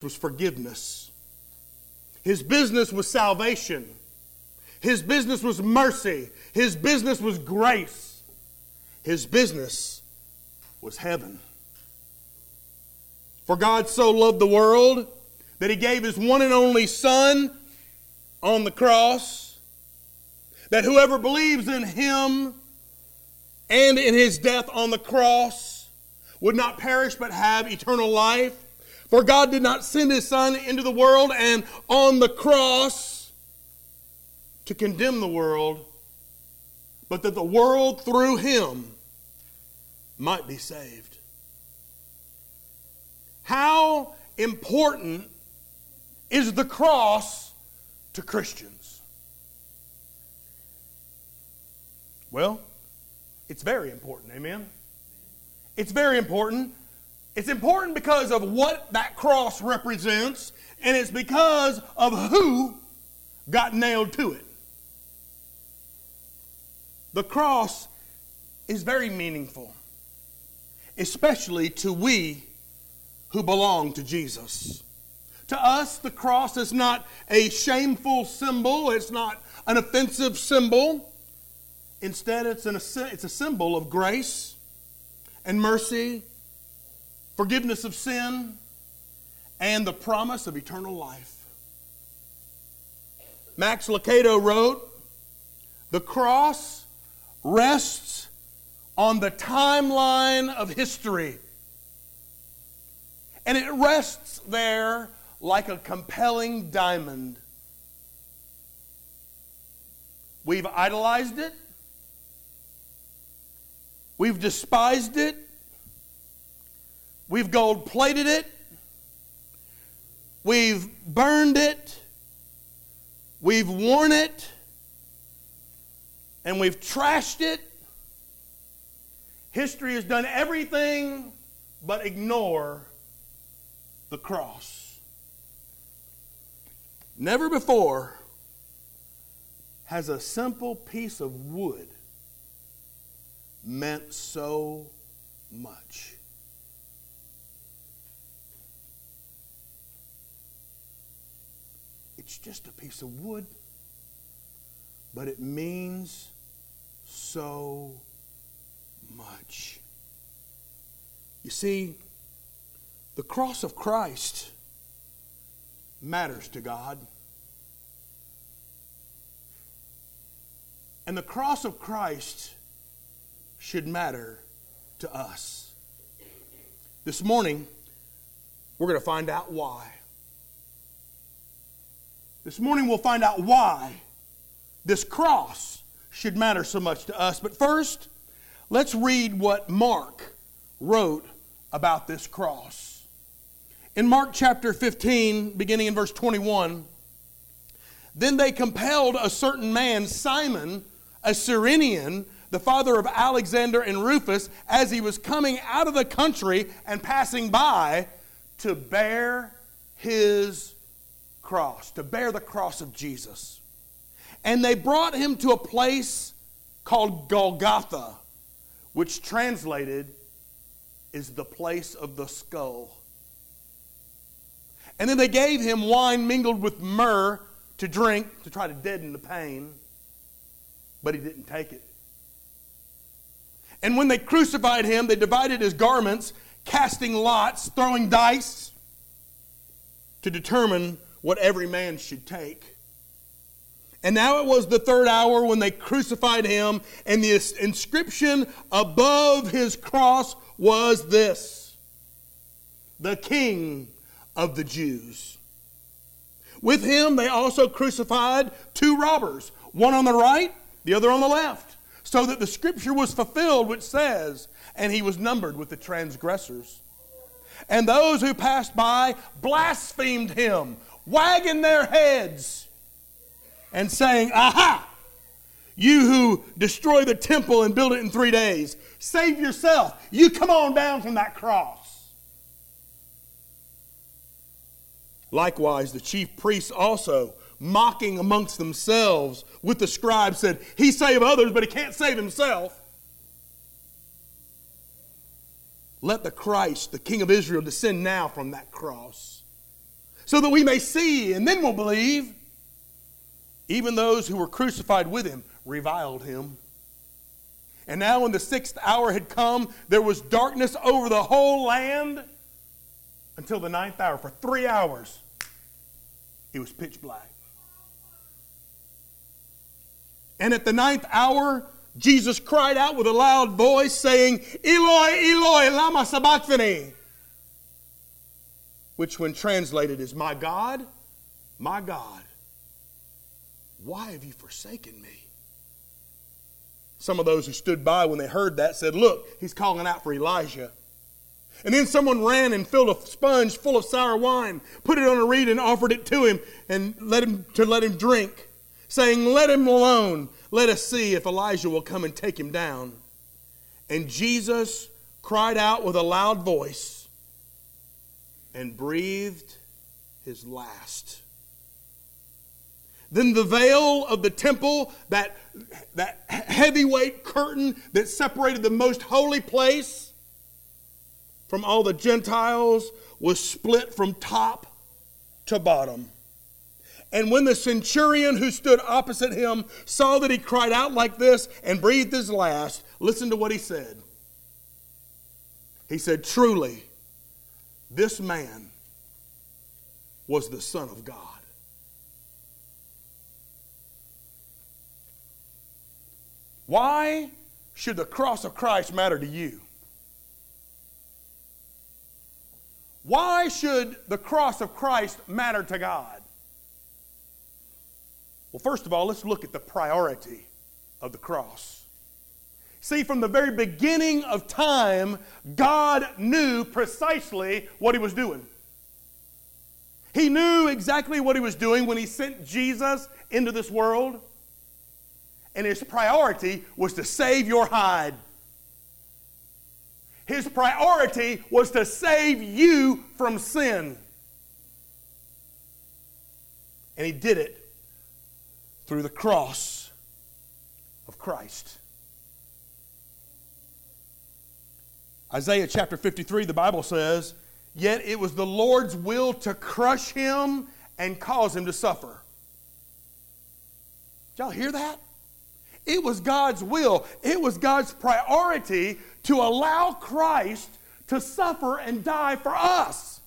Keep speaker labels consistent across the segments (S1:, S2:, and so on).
S1: was forgiveness. His business was salvation. His business was mercy. His business was grace. His business was heaven. For God so loved the world that he gave his one and only Son on the cross, that whoever believes in him and in his death on the cross would not perish but have eternal life. For God did not send his Son into the world and on the cross to condemn the world, but that the world through him might be saved. How important is the cross to Christians? Well, it's very important, amen? It's very important. It's important because of what that cross represents, and it's because of who got nailed to it. The cross is very meaningful, especially to we who belong to Jesus. To us, the cross is not a shameful symbol, it's not an offensive symbol. Instead, it's, an, it's a symbol of grace and mercy, forgiveness of sin, and the promise of eternal life. Max Lucado wrote The cross rests on the timeline of history, and it rests there like a compelling diamond. We've idolized it. We've despised it. We've gold plated it. We've burned it. We've worn it. And we've trashed it. History has done everything but ignore the cross. Never before has a simple piece of wood meant so much. It's just a piece of wood, but it means so much. You see, the cross of Christ matters to God. And the cross of Christ should matter to us. This morning, we're going to find out why. This morning, we'll find out why this cross should matter so much to us. But first, let's read what Mark wrote about this cross. In Mark chapter 15, beginning in verse 21, then they compelled a certain man, Simon, a Cyrenian, the father of Alexander and Rufus, as he was coming out of the country and passing by, to bear his cross, to bear the cross of Jesus. And they brought him to a place called Golgotha, which translated is the place of the skull. And then they gave him wine mingled with myrrh to drink to try to deaden the pain, but he didn't take it. And when they crucified him, they divided his garments, casting lots, throwing dice to determine what every man should take. And now it was the third hour when they crucified him, and the inscription above his cross was this The King of the Jews. With him, they also crucified two robbers, one on the right, the other on the left, so that the scripture was fulfilled, which says, And he was numbered with the transgressors. And those who passed by blasphemed him, wagging their heads and saying, Aha! You who destroy the temple and build it in three days, save yourself. You come on down from that cross. Likewise, the chief priests also, mocking amongst themselves with the scribes, said, He save others, but he can't save himself. Let the Christ, the King of Israel, descend now from that cross, so that we may see, and then we'll believe. Even those who were crucified with him reviled him. And now, when the sixth hour had come, there was darkness over the whole land until the ninth hour. For three hours, it was pitch black. And at the ninth hour, Jesus cried out with a loud voice, saying, Eloi, Eloi, lama sabachthani. Which, when translated, is, My God, my God, why have you forsaken me? Some of those who stood by when they heard that said, Look, he's calling out for Elijah. And then someone ran and filled a sponge full of sour wine, put it on a reed, and offered it to him and let him to let him drink, saying, Let him alone. Let us see if Elijah will come and take him down. And Jesus cried out with a loud voice and breathed his last. Then the veil of the temple, that, that heavyweight curtain that separated the most holy place from all the Gentiles, was split from top to bottom. And when the centurion who stood opposite him saw that he cried out like this and breathed his last, listen to what he said. He said, Truly, this man was the Son of God. Why should the cross of Christ matter to you? Why should the cross of Christ matter to God? Well, first of all, let's look at the priority of the cross. See, from the very beginning of time, God knew precisely what He was doing. He knew exactly what He was doing when He sent Jesus into this world and his priority was to save your hide. His priority was to save you from sin. And he did it through the cross of Christ. Isaiah chapter 53, the Bible says, Yet it was the Lord's will to crush him and cause him to suffer. Did y'all hear that? It was God's will, it was God's priority to allow Christ to suffer and die for us.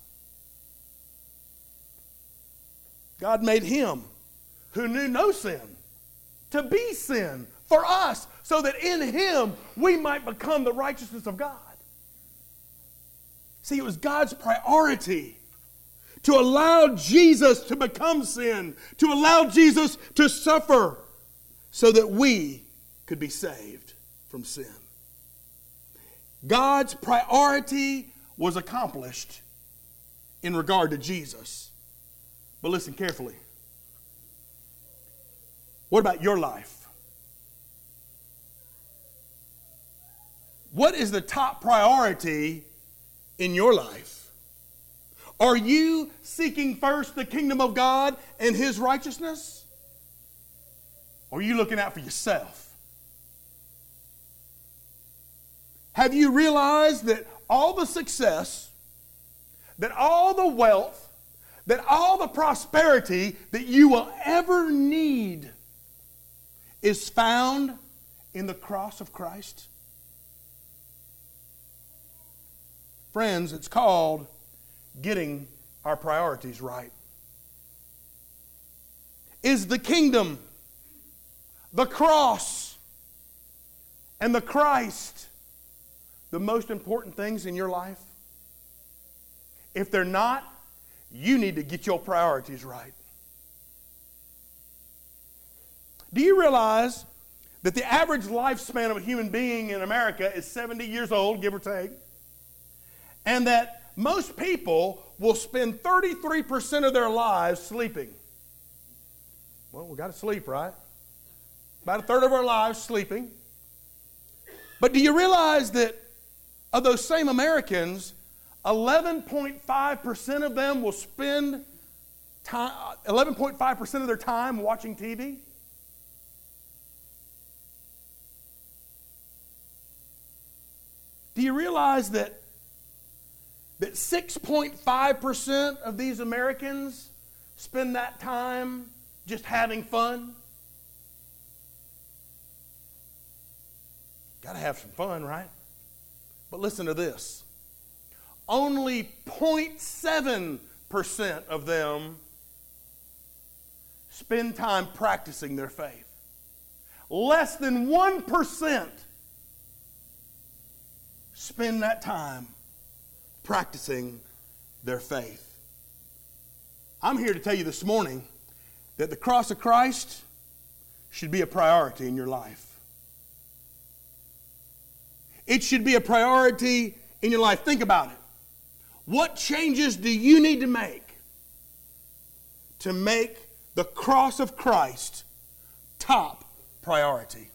S1: God made him who knew no sin to be sin for us so that in him we might become the righteousness of God. See, it was God's priority to allow Jesus to become sin, to allow Jesus to suffer so that we could be saved from sin. God's priority was accomplished in regard to Jesus. But listen carefully. What about your life? What is the top priority in your life? Are you seeking first the kingdom of God and his righteousness? Or are you looking out for yourself? Have you realized that all the success, that all the wealth, that all the prosperity that you will ever need is found in the cross of Christ? Friends, it's called getting our priorities right. Is the kingdom the cross and the Christ the most important things in your life? If they're not, you need to get your priorities right. Do you realize that the average lifespan of a human being in America is 70 years old, give or take? And that most people will spend 33% of their lives sleeping. Well, we got to sleep, right? about a third of our lives sleeping. But do you realize that of those same Americans, 11.5% of them will spend time, uh, 11.5% of their time watching TV? Do you realize that that 6.5% of these Americans spend that time just having fun? Got to have some fun, right? But listen to this only 0.7% of them spend time practicing their faith. Less than 1% spend that time practicing their faith. I'm here to tell you this morning that the cross of Christ should be a priority in your life. It should be a priority in your life. Think about it. What changes do you need to make to make the cross of Christ top priority?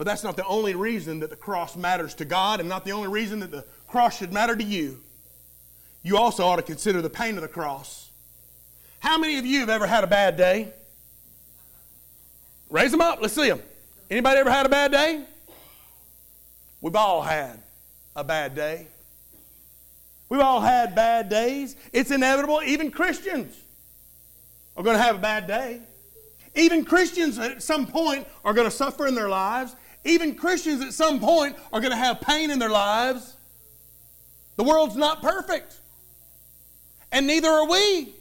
S1: But that's not the only reason that the cross matters to God and not the only reason that the cross should matter to you. You also ought to consider the pain of the cross. How many of you have ever had a bad day? Raise them up. Let's see them. Anybody ever had a bad day? We've all had a bad day. We've all had bad days. It's inevitable. Even Christians are going to have a bad day. Even Christians at some point are going to suffer in their lives. Even Christians at some point are going to have pain in their lives. The world's not perfect, and neither are we.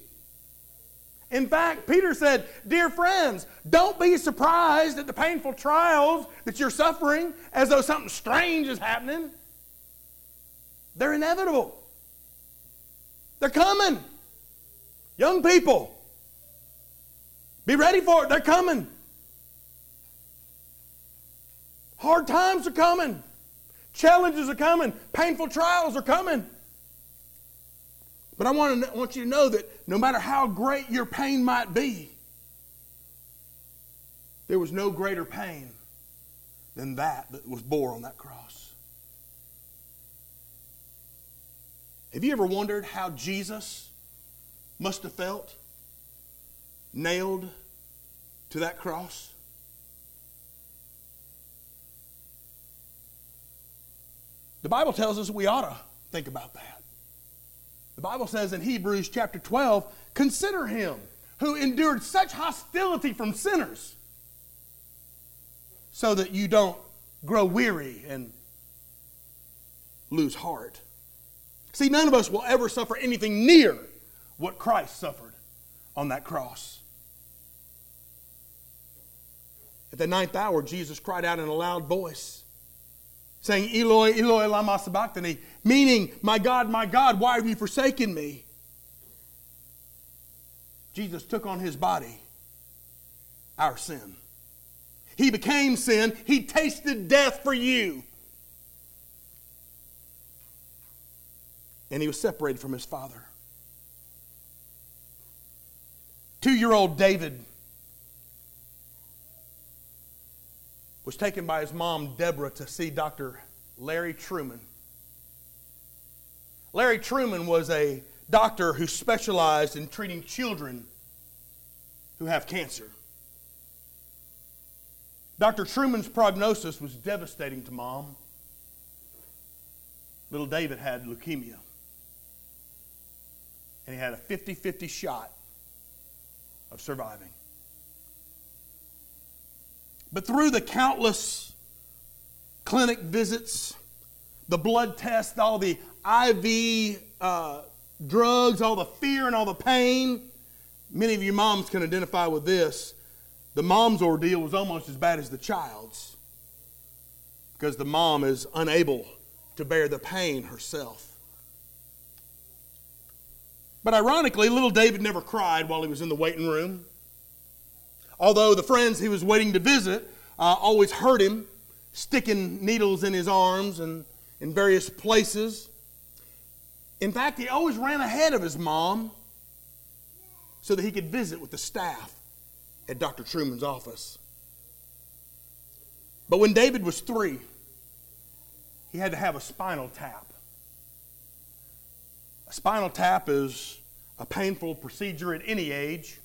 S1: In fact, Peter said, Dear friends, don't be surprised at the painful trials that you're suffering as though something strange is happening. They're inevitable, they're coming. Young people, be ready for it. They're coming. Hard times are coming. Challenges are coming. Painful trials are coming. But I want, to, want you to know that no matter how great your pain might be, there was no greater pain than that that was bore on that cross. Have you ever wondered how Jesus must have felt nailed to that cross? The Bible tells us we ought to think about that. The Bible says in Hebrews chapter 12, consider him who endured such hostility from sinners so that you don't grow weary and lose heart. See, none of us will ever suffer anything near what Christ suffered on that cross. At the ninth hour, Jesus cried out in a loud voice saying, Eloi, Eloi, lama sabachthani, meaning, My God, my God, why have you forsaken me? Jesus took on his body our sin. He became sin. He tasted death for you. And he was separated from his father. Two year old David was taken by his mom, Deborah, to see Dr. Larry Truman. Larry Truman was a doctor who specialized in treating children who have cancer. Dr. Truman's prognosis was devastating to mom. Little David had leukemia. And he had a 50 50 shot of surviving. But through the countless clinic visits, the blood tests, all the IV uh, drugs, all the fear and all the pain, many of you moms can identify with this. The mom's ordeal was almost as bad as the child's because the mom is unable to bear the pain herself. But ironically, little David never cried while he was in the waiting room. Although the friends he was waiting to visit uh, always hurt him, sticking needles in his arms and in various places. In fact, he always ran ahead of his mom so that he could visit with the staff at Dr. Truman's office. But when David was three, he had to have a spinal tap. A spinal tap is a painful procedure at any age.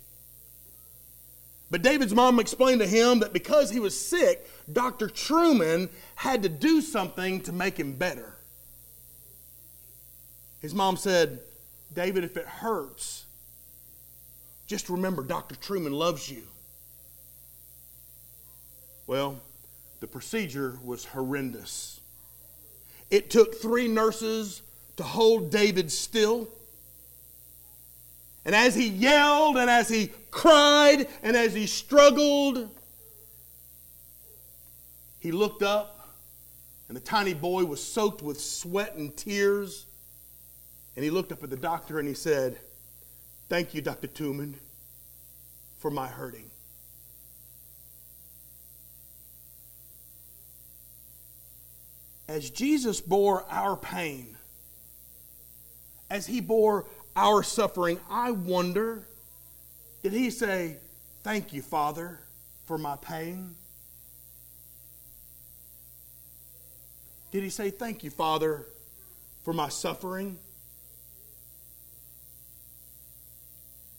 S1: But David's mom explained to him that because he was sick, Dr. Truman had to do something to make him better. His mom said, David, if it hurts, just remember Dr. Truman loves you. Well, the procedure was horrendous. It took three nurses to hold David still. And as he yelled and as he cried and as he struggled, he looked up, and the tiny boy was soaked with sweat and tears. And he looked up at the doctor and he said, Thank you, Dr. Truman, for my hurting. As Jesus bore our pain, as he bore our suffering, I wonder did he say, Thank you, Father, for my pain? Did he say, Thank you, Father, for my suffering?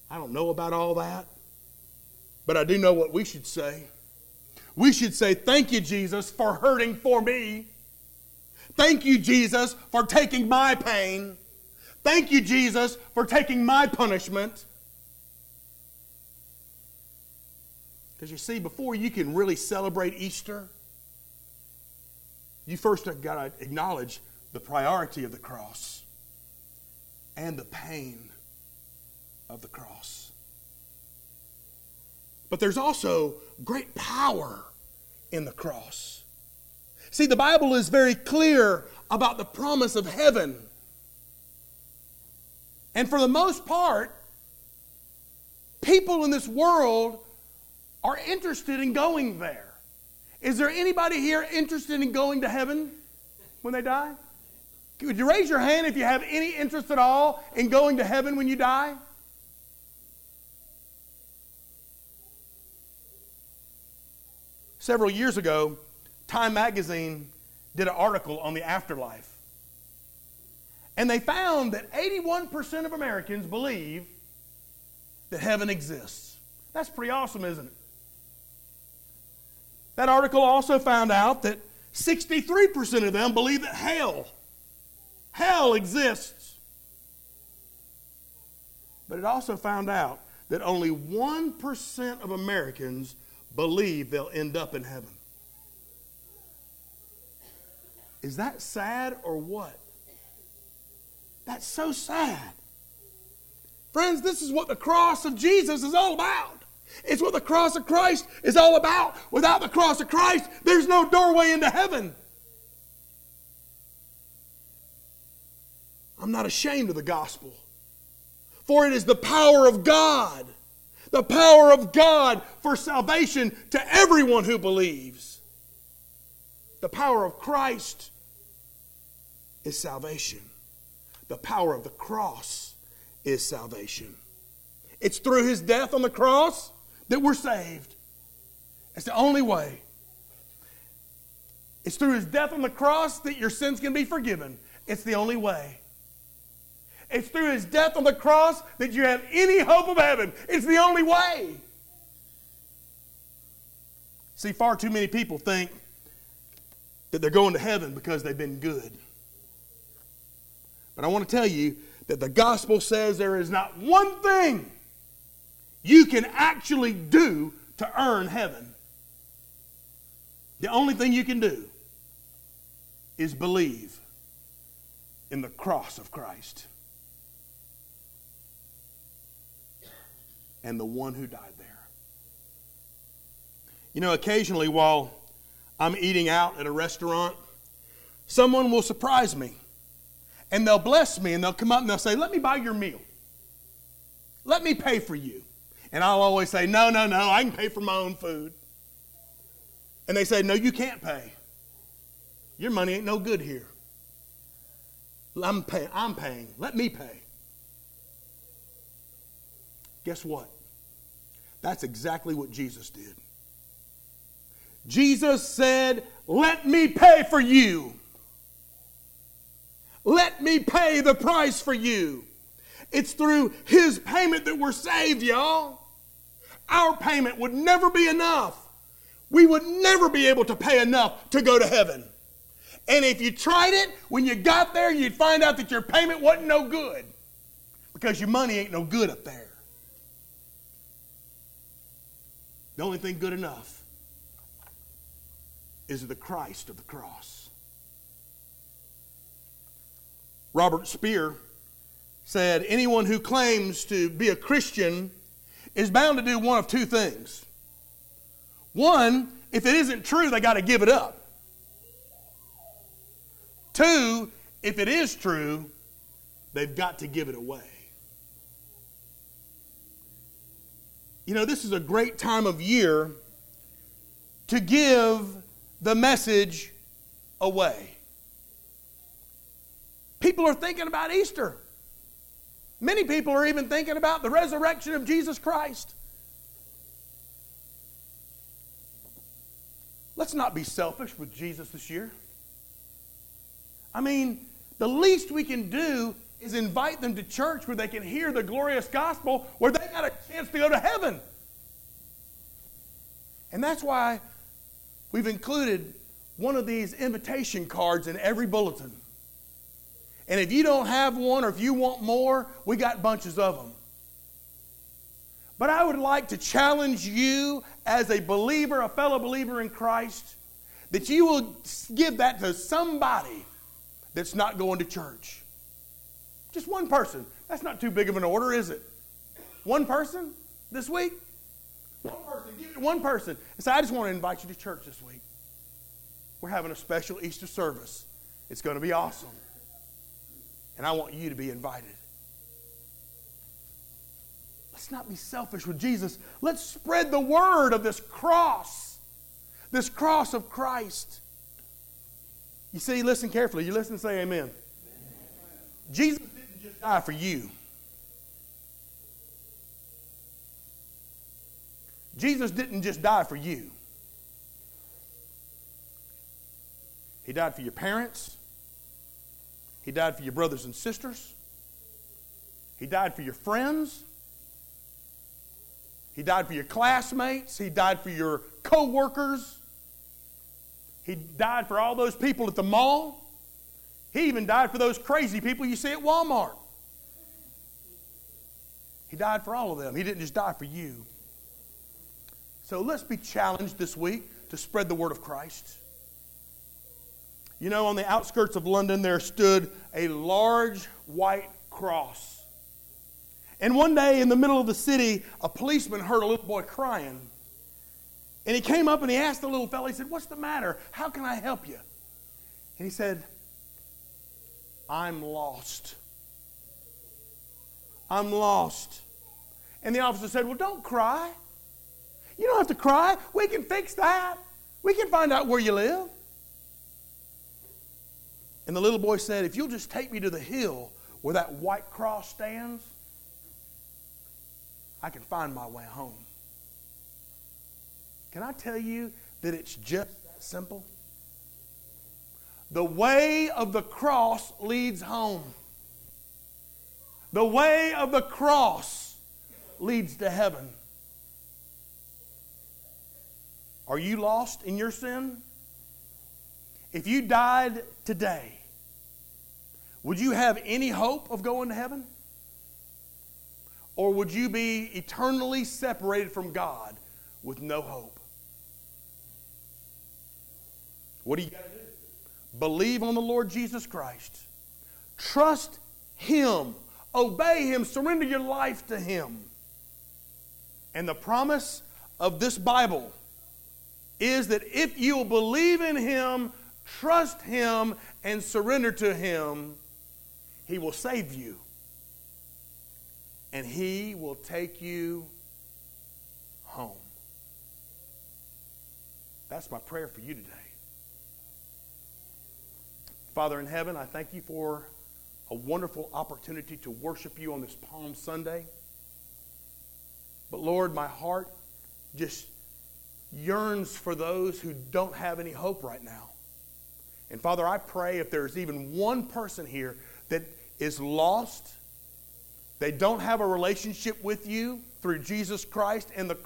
S1: I don't know about all that, but I do know what we should say. We should say, Thank you, Jesus, for hurting for me. Thank you, Jesus, for taking my pain. Thank you, Jesus, for taking my punishment. Because you see, before you can really celebrate Easter, you first have got to acknowledge the priority of the cross and the pain of the cross. But there's also great power in the cross. See, the Bible is very clear about the promise of heaven. And for the most part, people in this world are interested in going there. Is there anybody here interested in going to heaven when they die? Would you raise your hand if you have any interest at all in going to heaven when you die? Several years ago, Time Magazine did an article on the afterlife. And they found that 81% of Americans believe that heaven exists. That's pretty awesome, isn't it? That article also found out that 63% of them believe that hell, hell exists. But it also found out that only 1% of Americans believe they'll end up in heaven. Is that sad or what? That's so sad. Friends, this is what the cross of Jesus is all about. It's what the cross of Christ is all about. Without the cross of Christ, there's no doorway into heaven. I'm not ashamed of the gospel, for it is the power of God the power of God for salvation to everyone who believes. The power of Christ is salvation. The power of the cross is salvation. It's through his death on the cross that we're saved. It's the only way. It's through his death on the cross that your sins can be forgiven. It's the only way. It's through his death on the cross that you have any hope of heaven. It's the only way. See, far too many people think that they're going to heaven because they've been good. But I want to tell you that the gospel says there is not one thing you can actually do to earn heaven. The only thing you can do is believe in the cross of Christ. and the one who died there. You know, occasionally while I'm eating out at a restaurant, someone will surprise me and they'll bless me and they'll come up and they'll say, Let me buy your meal. Let me pay for you. And I'll always say, No, no, no, I can pay for my own food. And they say, No, you can't pay. Your money ain't no good here. I'm paying. I'm paying. Let me pay. Guess what? That's exactly what Jesus did. Jesus said, Let me pay for you. Let me pay the price for you. It's through his payment that we're saved, y'all. Our payment would never be enough. We would never be able to pay enough to go to heaven. And if you tried it, when you got there, you'd find out that your payment wasn't no good because your money ain't no good up there. The only thing good enough is the Christ of the cross. Robert Speer said anyone who claims to be a Christian is bound to do one of two things. One, if it isn't true, they got to give it up. Two, if it is true, they've got to give it away. You know, this is a great time of year to give the message away. People are thinking about Easter. Many people are even thinking about the resurrection of Jesus Christ. Let's not be selfish with Jesus this year. I mean, the least we can do is invite them to church where they can hear the glorious gospel, where they got a chance to go to heaven. And that's why we've included one of these invitation cards in every bulletin. And if you don't have one or if you want more, we got bunches of them. But I would like to challenge you as a believer, a fellow believer in Christ, that you will give that to somebody that's not going to church. Just one person. That's not too big of an order, is it? One person this week? One person. Give it to one person. And say, I just want to invite you to church this week. We're having a special Easter service. It's going to be awesome. And I want you to be invited. Let's not be selfish with Jesus. Let's spread the word of this cross, this cross of Christ. You see, listen carefully. You listen and say amen. amen. Jesus didn't just die for you. Jesus didn't just die for you. He died for your parents. He died for your brothers and sisters. He died for your friends. He died for your classmates. He died for your co workers. He died for all those people at the mall. He even died for those crazy people you see at Walmart. He died for all of them. He didn't just die for you. So let's be challenged this week to spread the word of Christ. You know, on the outskirts of London, there stood a large white cross. And one day in the middle of the city, a policeman heard a little boy crying. And he came up and he asked the little fellow, he said, What's the matter? How can I help you? And he said, I'm lost. I'm lost. And the officer said, Well, don't cry. You don't have to cry. We can fix that. We can find out where you live. And the little boy said, If you'll just take me to the hill where that white cross stands, I can find my way home. Can I tell you that it's just that simple? The way of the cross leads home. The way of the cross leads to heaven. Are you lost in your sin? If you died today, would you have any hope of going to heaven? Or would you be eternally separated from God with no hope? What do you got to do? Believe on the Lord Jesus Christ. Trust Him. Obey Him. Surrender your life to Him. And the promise of this Bible is that if you will believe in Him, trust Him, and surrender to Him, he will save you. And He will take you home. That's my prayer for you today. Father in heaven, I thank you for a wonderful opportunity to worship you on this Palm Sunday. But Lord, my heart just yearns for those who don't have any hope right now. And Father, I pray if there's even one person here that is lost, they don't have a relationship with you through Jesus Christ and the